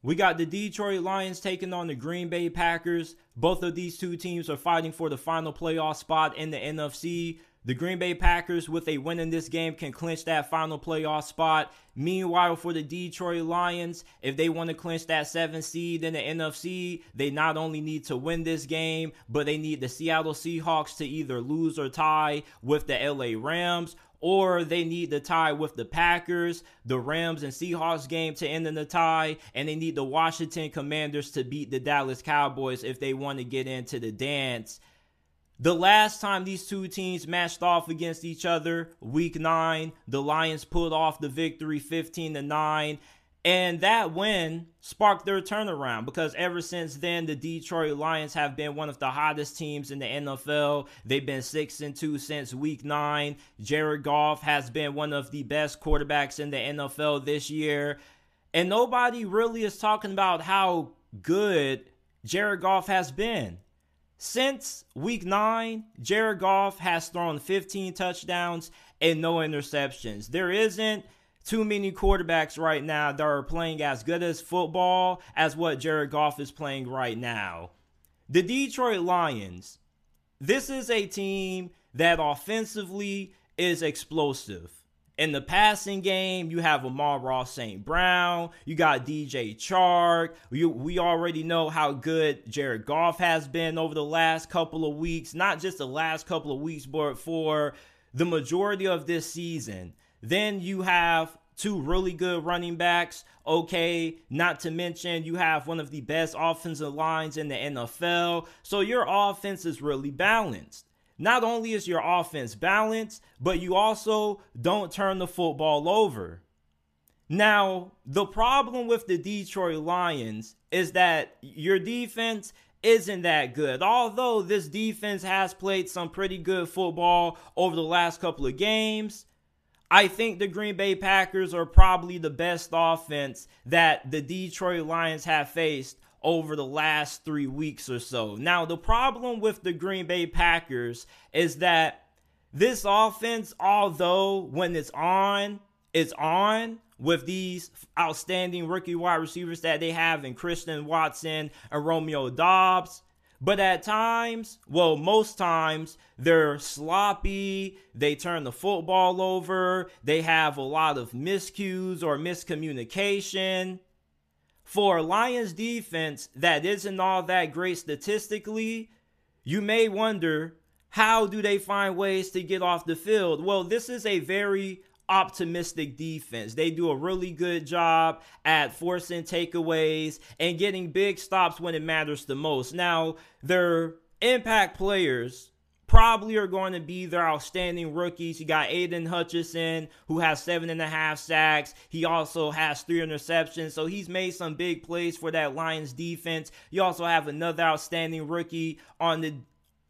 We got the Detroit Lions taking on the Green Bay Packers. Both of these two teams are fighting for the final playoff spot in the NFC. The Green Bay Packers, with a win in this game, can clinch that final playoff spot. Meanwhile, for the Detroit Lions, if they want to clinch that seventh seed in the NFC, they not only need to win this game, but they need the Seattle Seahawks to either lose or tie with the LA Rams, or they need the tie with the Packers, the Rams and Seahawks game to end in the tie, and they need the Washington Commanders to beat the Dallas Cowboys if they want to get into the dance. The last time these two teams matched off against each other, week 9, the Lions pulled off the victory 15 to 9. And that win sparked their turnaround because ever since then, the Detroit Lions have been one of the hottest teams in the NFL. They've been 6 and 2 since week 9. Jared Goff has been one of the best quarterbacks in the NFL this year. And nobody really is talking about how good Jared Goff has been. Since week 9, Jared Goff has thrown 15 touchdowns and no interceptions. There isn't too many quarterbacks right now that are playing as good as football as what Jared Goff is playing right now. The Detroit Lions, this is a team that offensively is explosive. In the passing game, you have Amon-Ra St. Brown. You got DJ Chark. We, we already know how good Jared Goff has been over the last couple of weeks. Not just the last couple of weeks, but for the majority of this season. Then you have two really good running backs. Okay, not to mention you have one of the best offensive lines in the NFL. So your offense is really balanced. Not only is your offense balanced, but you also don't turn the football over. Now, the problem with the Detroit Lions is that your defense isn't that good. Although this defense has played some pretty good football over the last couple of games, I think the Green Bay Packers are probably the best offense that the Detroit Lions have faced over the last three weeks or so. Now, the problem with the Green Bay Packers is that this offense, although when it's on, it's on with these outstanding rookie wide receivers that they have in Christian Watson and Romeo Doubs. But at times, well, most times, they're sloppy. They turn the football over. They have a lot of miscues or miscommunication. For Lions defense that isn't all that great statistically, you may wonder how do they find ways to get off the field? Well, this is a very optimistic defense. They do a really good job at forcing takeaways and getting big stops when it matters the most. Now, their impact players probably are going to be their outstanding rookies. You got Aidan Hutchinson, who has seven and a half sacks. He also has three interceptions, so he's made some big plays for that Lions defense. You also have another outstanding rookie on the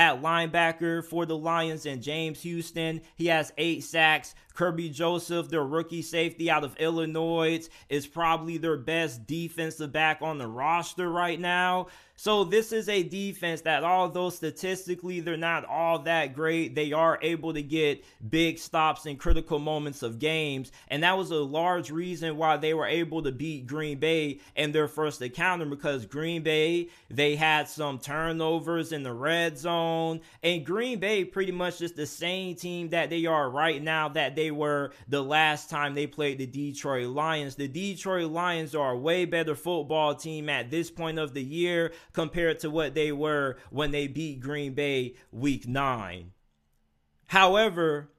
at linebacker for the Lions and James Houston. He has eight sacks. Kerby Joseph, their rookie safety out of Illinois, is probably their best defensive back on the roster right now. So this is a defense that although statistically they're not all that great, they are able to get big stops in critical moments of games. And that was a large reason why they were able to beat Green Bay in their first encounter because Green Bay, they had some turnovers in the red zone. And Green Bay pretty much just the same team that they are right now that they were the last time they played the Detroit Lions. The Detroit Lions are a way better football team at this point of the year compared to what they were when they beat Green Bay week nine. However,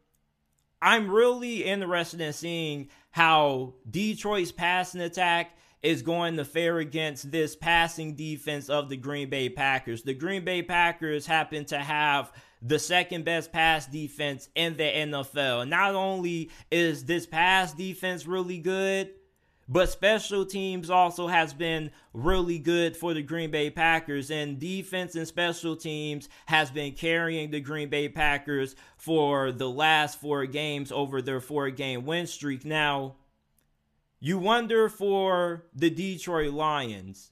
I'm really interested in seeing how Detroit's passing attack is going to fare against this passing defense of the Green Bay Packers. The Green Bay Packers happen to have the second best pass defense in the NFL. Not only is this pass defense really good, but special teams also has been really good for the Green Bay Packers, and defense and special teams has been carrying the Green Bay Packers for the last four games over their four game win streak. Now, you wonder for the Detroit Lions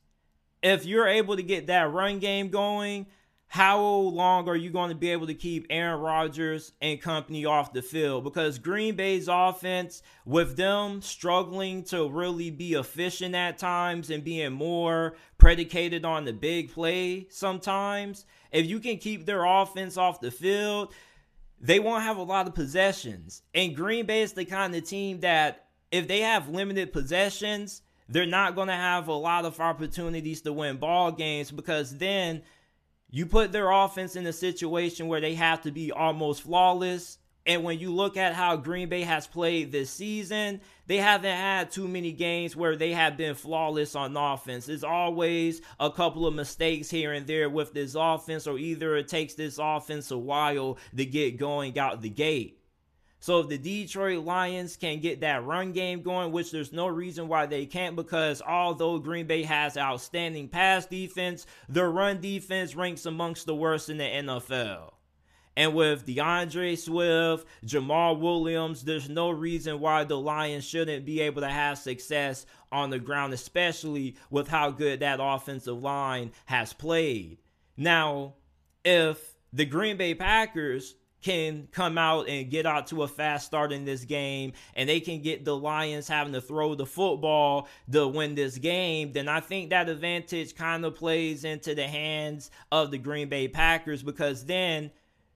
if you're able to get that run game going, how long are you going to be able to keep Aaron Rodgers and company off the field? Because Green Bay's offense, with them struggling to really be efficient at times and being more predicated on the big play sometimes, if you can keep their offense off the field, they won't have a lot of possessions. And Green Bay is the kind of team that if they have limited possessions, they're not going to have a lot of opportunities to win ball games because then you put their offense in a situation where they have to be almost flawless. And when you look at how Green Bay has played this season, they haven't had too many games where they have been flawless on offense. There's always a couple of mistakes here and there with this offense, or either it takes this offense a while to get going out the gate. So if the Detroit Lions can get that run game going, which there's no reason why they can't, because although Green Bay has outstanding pass defense, their run defense ranks amongst the worst in the NFL. And with D'Andre Swift, Jamaal Williams, there's no reason why the Lions shouldn't be able to have success on the ground, especially with how good that offensive line has played. Now, if the Green Bay Packers can come out and get out to a fast start in this game and they can get the Lions having to throw the football to win this game, then I think that advantage kind of plays into the hands of the Green Bay Packers because then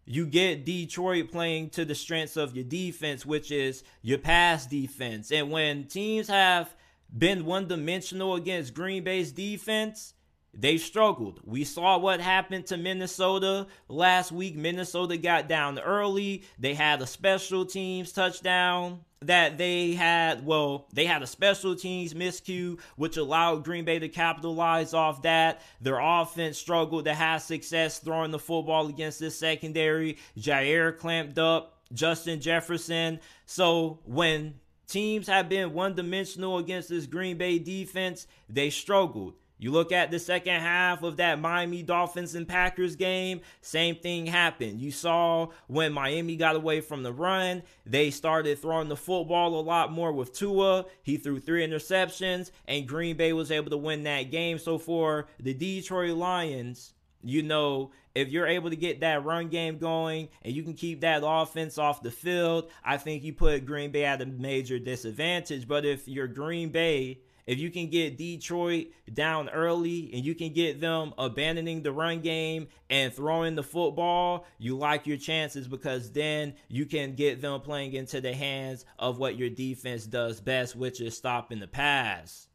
you get Detroit playing to the strengths of your defense, which is your pass defense. And when teams have been one dimensional against Green Bay's defense, they struggled. We saw what happened to Minnesota last week. Minnesota got down early. They had a special teams touchdown that they had. Well, they had a special teams miscue, which allowed Green Bay to capitalize off that. Their offense struggled to have success throwing the football against this secondary. Jaire clamped up. Justin Jefferson. So when teams have been one dimensional against this Green Bay defense, they struggled. You look at the second half of that Miami Dolphins and Packers game, same thing happened. You saw when Miami got away from the run, they started throwing the football a lot more with Tua. He threw three interceptions, and Green Bay was able to win that game. So for the Detroit Lions, you know, if you're able to get that run game going and you can keep that offense off the field, I think you put Green Bay at a major disadvantage. But if you're Green Bay, if you can get Detroit down early and you can get them abandoning the run game and throwing the football, you like your chances because then you can get them playing into the hands of what your defense does best, which is stopping the pass.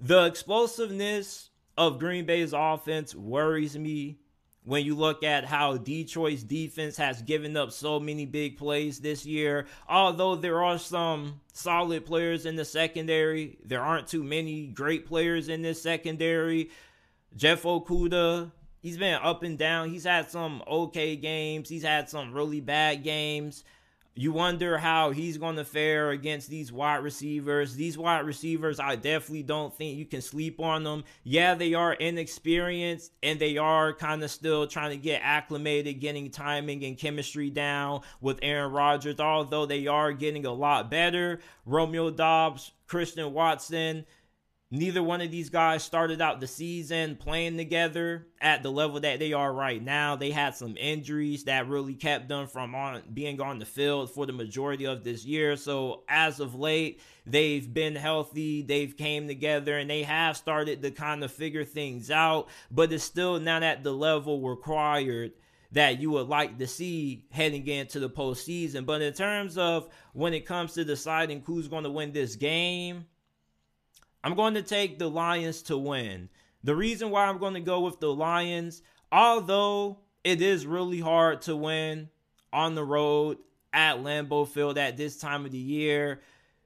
The explosiveness of Green Bay's offense worries me when you look at how Detroit's defense has given up so many big plays this year. Although there are some solid players in the secondary, there aren't too many great players in this secondary. Jeff Okudah, he's been up and down. He's had some okay games, he's had some really bad games. You wonder how he's going to fare against these wide receivers. These wide receivers, I definitely don't think you can sleep on them. Yeah, they are inexperienced and they are kind of still trying to get acclimated, getting timing and chemistry down with Aaron Rodgers, although they are getting a lot better. Romeo Doubs, Christian Watson, Neither one of these guys started out the season playing together at the level that they are right now. They had some injuries that really kept them from on being on the field for the majority of this year. So as of late, they've been healthy, they've came together and they have started to kind of figure things out, but it's still not at the level required that you would like to see heading into the postseason. But in terms of when it comes to deciding who's going to win this game, I'm going to take the Lions to win. The reason why I'm going to go with the Lions, although it is really hard to win on the road at Lambeau Field at this time of the year,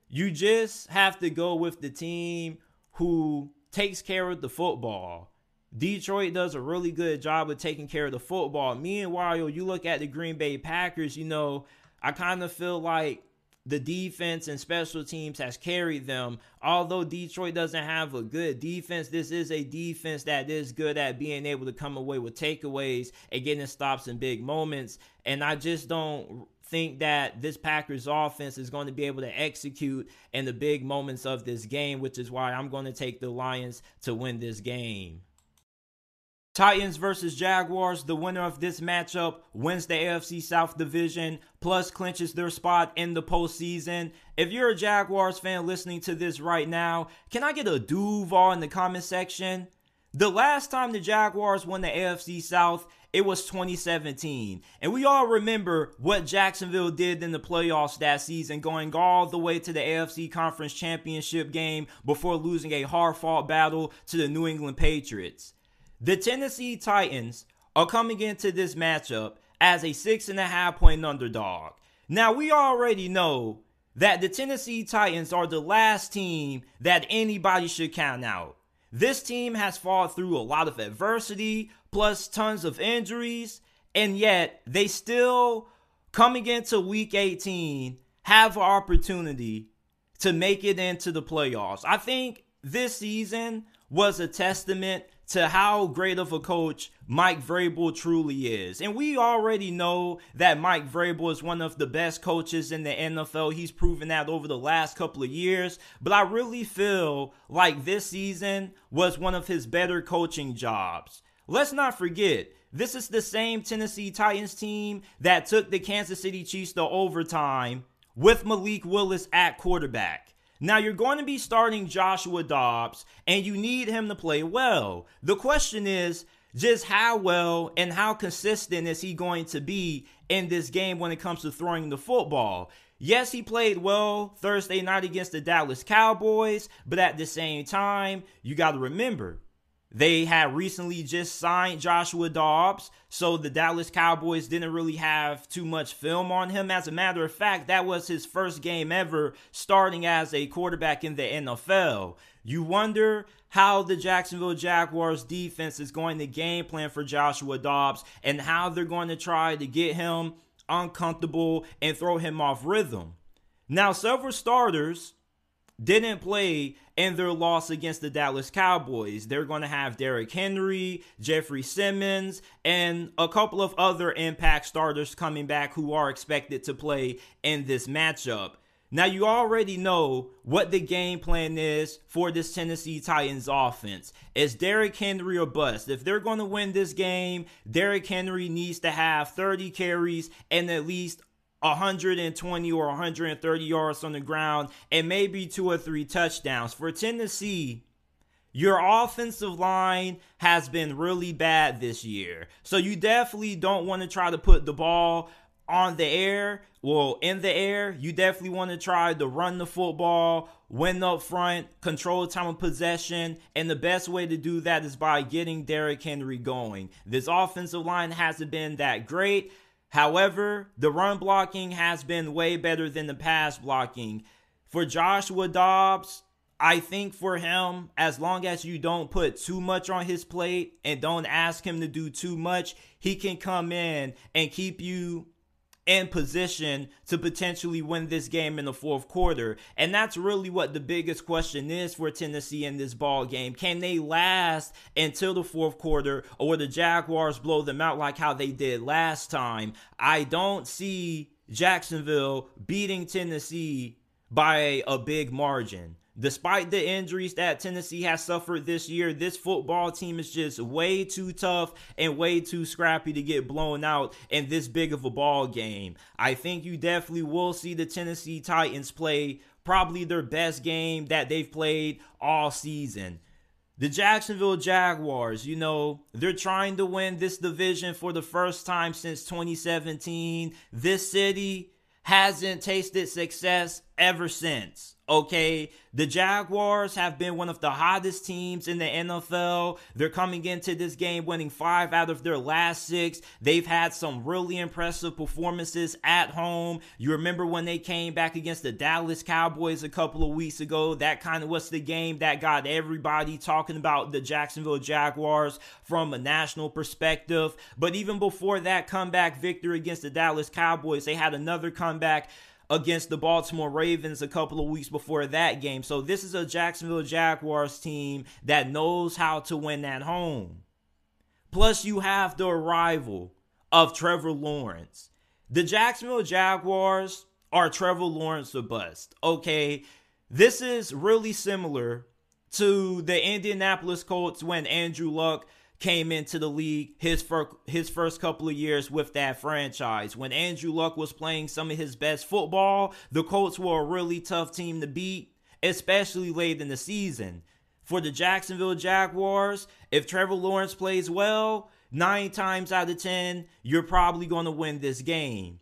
you just have to go with the team who takes care of the football. Detroit does a really good job of taking care of the football. Meanwhile, you look at the Green Bay Packers, you know, I kind of feel like the defense and special teams has carried them. Although Detroit doesn't have a good defense, this is a defense that is good at being able to come away with takeaways and getting stops in big moments. And I just don't think that this Packers offense is going to be able to execute in the big moments of this game, which is why I'm going to take the Lions to win this game. Titans versus Jaguars. The winner of this matchup wins the AFC South Division, plus clinches their spot in the postseason. If you're a Jaguars fan listening to this right now, can I get a Duval in the comment section? The last time the Jaguars won the AFC South, it was 2017. And we all remember what Jacksonville did in the playoffs that season, going all the way to the AFC Conference Championship game before losing a hard fought battle to the New England Patriots. The Tennessee Titans are coming into this matchup as a six and a half point underdog. Now, we already know that the Tennessee Titans are the last team that anybody should count out. This team has fought through a lot of adversity, plus tons of injuries, and yet they still, coming into week 18, have an opportunity to make it into the playoffs. I think this season was a testament to how great of a coach Mike Vrabel truly is. And we already know that Mike Vrabel is one of the best coaches in the NFL. He's proven that over the last couple of years. But I really feel like this season was one of his better coaching jobs. Let's not forget, this is the same Tennessee Titans team that took the Kansas City Chiefs to overtime with Malik Willis at quarterback. Now you're going to be starting Joshua Dobbs and you need him to play well. The question is just how well and how consistent is he going to be in this game when it comes to throwing the football? Yes, he played well Thursday night against the Dallas Cowboys, but at the same time, you got to remember they had recently just signed Joshua Dobbs, so the Dallas Cowboys didn't really have too much film on him. As a matter of fact, that was his first game ever starting as a quarterback in the NFL. You wonder how the Jacksonville Jaguars defense is going to game plan for Joshua Dobbs and how they're going to try to get him uncomfortable and throw him off rhythm. Now, several starters didn't play in their loss against the Dallas Cowboys. They're going to have Derrick Henry, Jeffrey Simmons, and a couple of other impact starters coming back who are expected to play in this matchup. Now, you already know what the game plan is for this Tennessee Titans offense. It's Derrick Henry or bust. If they're going to win this game, Derrick Henry needs to have 30 carries and at least 120 or 130 yards on the ground and maybe two or three touchdowns. For Tennessee, your offensive line has been really bad this year. So you definitely don't want to try to put the ball on the air. Well, in the air, you definitely want to try to run the football, win up front, control time of possession, and the best way to do that is by getting Derrick Henry going. This offensive line hasn't been that great. However, the run blocking has been way better than the pass blocking. For Joshua Dobbs, I think for him, as long as you don't put too much on his plate and don't ask him to do too much, he can come in and keep you in position to potentially win this game in the fourth quarter. And that's really what the biggest question is for Tennessee in this ball game. Can they last until the fourth quarter or will the Jaguars blow them out like how they did last time? I don't see Jacksonville beating Tennessee by a big margin. Despite the injuries that Tennessee has suffered this year, this football team is just way too tough and way too scrappy to get blown out in this big of a ball game. I think you definitely will see the Tennessee Titans play probably their best game that they've played all season. The Jacksonville Jaguars, you know, they're trying to win this division for the first time since 2017. This city hasn't tasted success ever since. Okay, the Jaguars have been one of the hottest teams in the NFL. They're coming into this game winning five out of their last six. They've had some really impressive performances at home. You remember when they came back against the Dallas Cowboys a couple of weeks ago? That kind of was the game that got everybody talking about the Jacksonville Jaguars from a national perspective. But even before that comeback victory against the Dallas Cowboys, they had another comeback against the Baltimore Ravens a couple of weeks before that game. So this is a Jacksonville Jaguars team that knows how to win at home. Plus, you have the arrival of Trevor Lawrence. The Jacksonville Jaguars are Trevor Lawrence a bust. Okay, this is really similar to the Indianapolis Colts when Andrew Luck came into the league his first his first couple of years with that franchise. When Andrew Luck was playing some of his best football, the Colts were a really tough team to beat, especially late in the season. For the Jacksonville Jaguars, if Trevor Lawrence plays well, 9 times out of 10, you're probably going to win this game.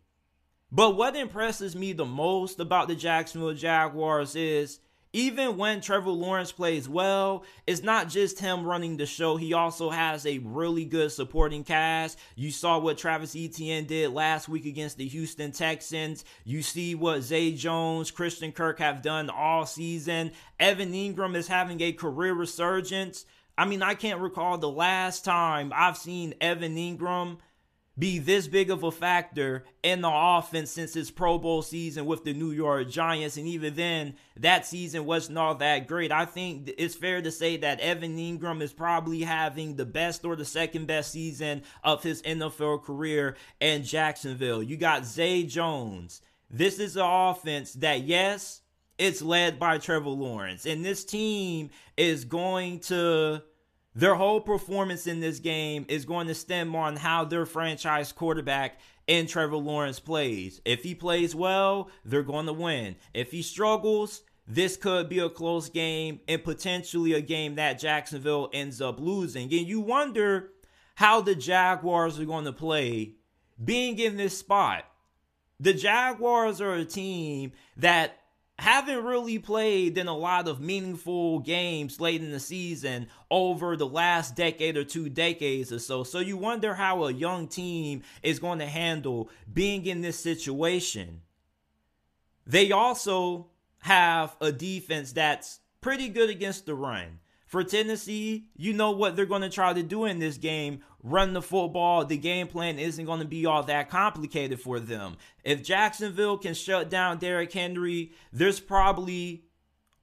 But what impresses me the most about the Jacksonville Jaguars is even when Trevor Lawrence plays well, it's not just him running the show. He also has a really good supporting cast. You saw what Travis Etienne did last week against the Houston Texans. You see what Zay Jones, Christian Kirk have done all season. Evan Engram is having a career resurgence. I mean, I can't recall the last time I've seen Evan Engram be this big of a factor in the offense since his Pro Bowl season with the New York Giants. And even then, that season wasn't all that great. I think it's fair to say that Evan Engram is probably having the best or the second best season of his NFL career in Jacksonville. You got Zay Jones. This is an offense that, yes, it's led by Trevor Lawrence. And this team is going to their whole performance in this game is going to stem on how their franchise quarterback and Trevor Lawrence plays. If he plays well, they're going to win. If he struggles, this could be a close game and potentially a game that Jacksonville ends up losing. And you wonder how the Jaguars are going to play being in this spot. The Jaguars are a team that haven't really played in a lot of meaningful games late in the season over the last decade or two decades or so. So you wonder how a young team is going to handle being in this situation. They also have a defense that's pretty good against the run. For Tennessee, you know what they're going to try to do in this game run the football. The game plan isn't going to be all that complicated for them. If Jacksonville can shut down Derrick Henry, there's probably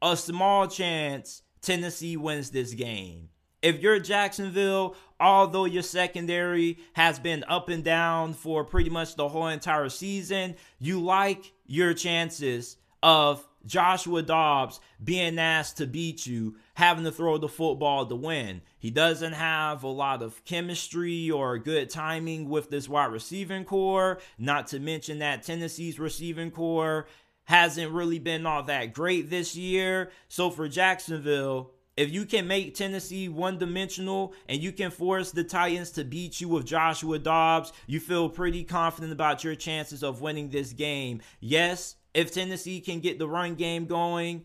a small chance Tennessee wins this game. If you're Jacksonville, although your secondary has been up and down for pretty much the whole entire season, you like your chances of Joshua Dobbs being asked to beat you, having to throw the football to win. He doesn't have a lot of chemistry or good timing with this wide receiving corps, not to mention that Tennessee's receiving corps hasn't really been all that great this year. So for Jacksonville, if you can make Tennessee one dimensional and you can force the Titans to beat you with Joshua Dobbs, you feel pretty confident about your chances of winning this game. Yes, if Tennessee can get the run game going,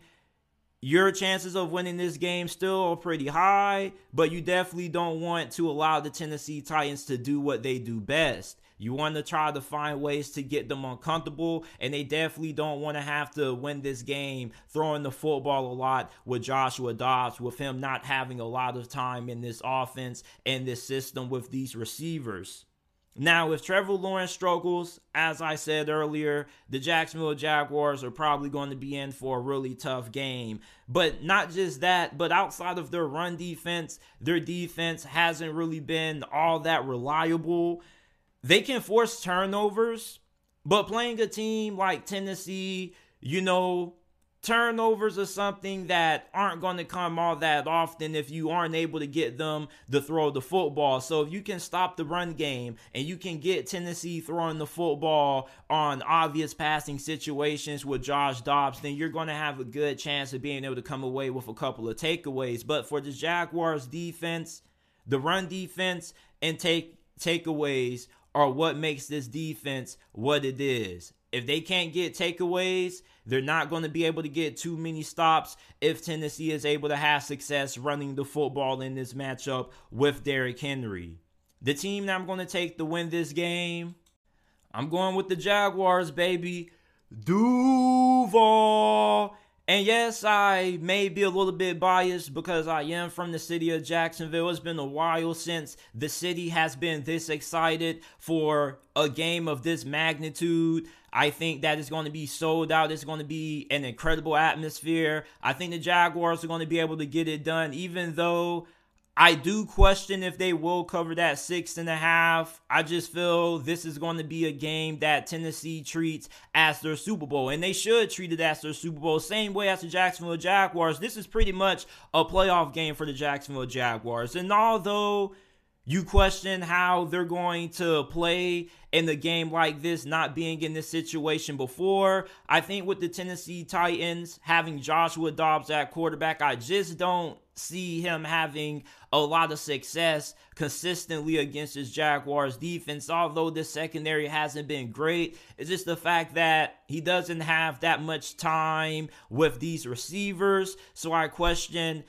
your chances of winning this game still are pretty high, but you definitely don't want to allow the Tennessee Titans to do what they do best. You want to try to find ways to get them uncomfortable, and they definitely don't want to have to win this game throwing the football a lot with Joshua Dobbs, with him not having a lot of time in this offense and this system with these receivers. Now, if Trevor Lawrence struggles, as I said earlier, the Jacksonville Jaguars are probably going to be in for a really tough game. But not just that, but outside of their run defense, their defense hasn't really been all that reliable. They can force turnovers, but playing a team like Tennessee, you know, turnovers are something that aren't going to come all that often if you aren't able to get them to throw the football. So if you can stop the run game and you can get Tennessee throwing the football on obvious passing situations with Josh Dobbs, then you're going to have a good chance of being able to come away with a couple of takeaways. But for the Jaguars defense, the run defense and take takeaways are what makes this defense what it is. If they can't get takeaways, they're not going to be able to get too many stops if Tennessee is able to have success running the football in this matchup with Derrick Henry. The team that I'm going to take to win this game, I'm going with the Jaguars, baby. Duval. And yes, I may be a little bit biased because I am from the city of Jacksonville. It's been a while since the city has been this excited for a game of this magnitude. I think that it's going to be sold out. It's going to be an incredible atmosphere. I think the Jaguars are going to be able to get it done, even though I do question if they will cover that six and a half. I just feel this is going to be a game that Tennessee treats as their Super Bowl, and they should treat it as their Super Bowl. Same way as the Jacksonville Jaguars. This is pretty much a playoff game for the Jacksonville Jaguars. And although You question how they're going to play in a game like this, not being in this situation before. I think with the Tennessee Titans having Joshua Dobbs at quarterback, I just don't see him having a lot of success consistently against his Jaguars defense. Although the secondary hasn't been great, it's just the fact that he doesn't have that much time with these receivers. So I question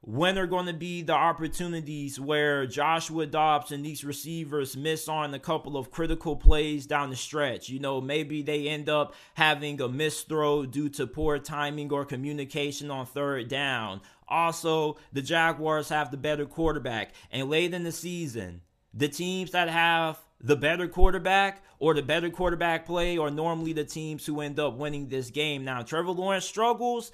when are going to be the opportunities where Joshua Dobbs and these receivers miss on a couple of critical plays down the stretch? You know, maybe they end up having a missed throw due to poor timing or communication on third down. Also, the Jaguars have the better quarterback. And late in the season, the teams that have the better quarterback or the better quarterback play are normally the teams who end up winning this game. Now, Trevor Lawrence struggles.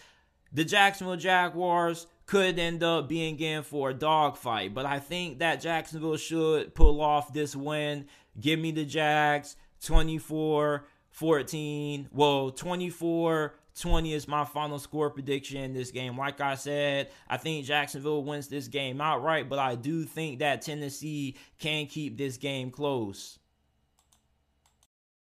The Jacksonville Jaguars could end up being in for a dogfight. But I think that Jacksonville should pull off this win. Give me the Jags 24 14. Well, 24 20 is my final score prediction in this game. Like I said, I think Jacksonville wins this game outright, but I do think that Tennessee can keep this game close.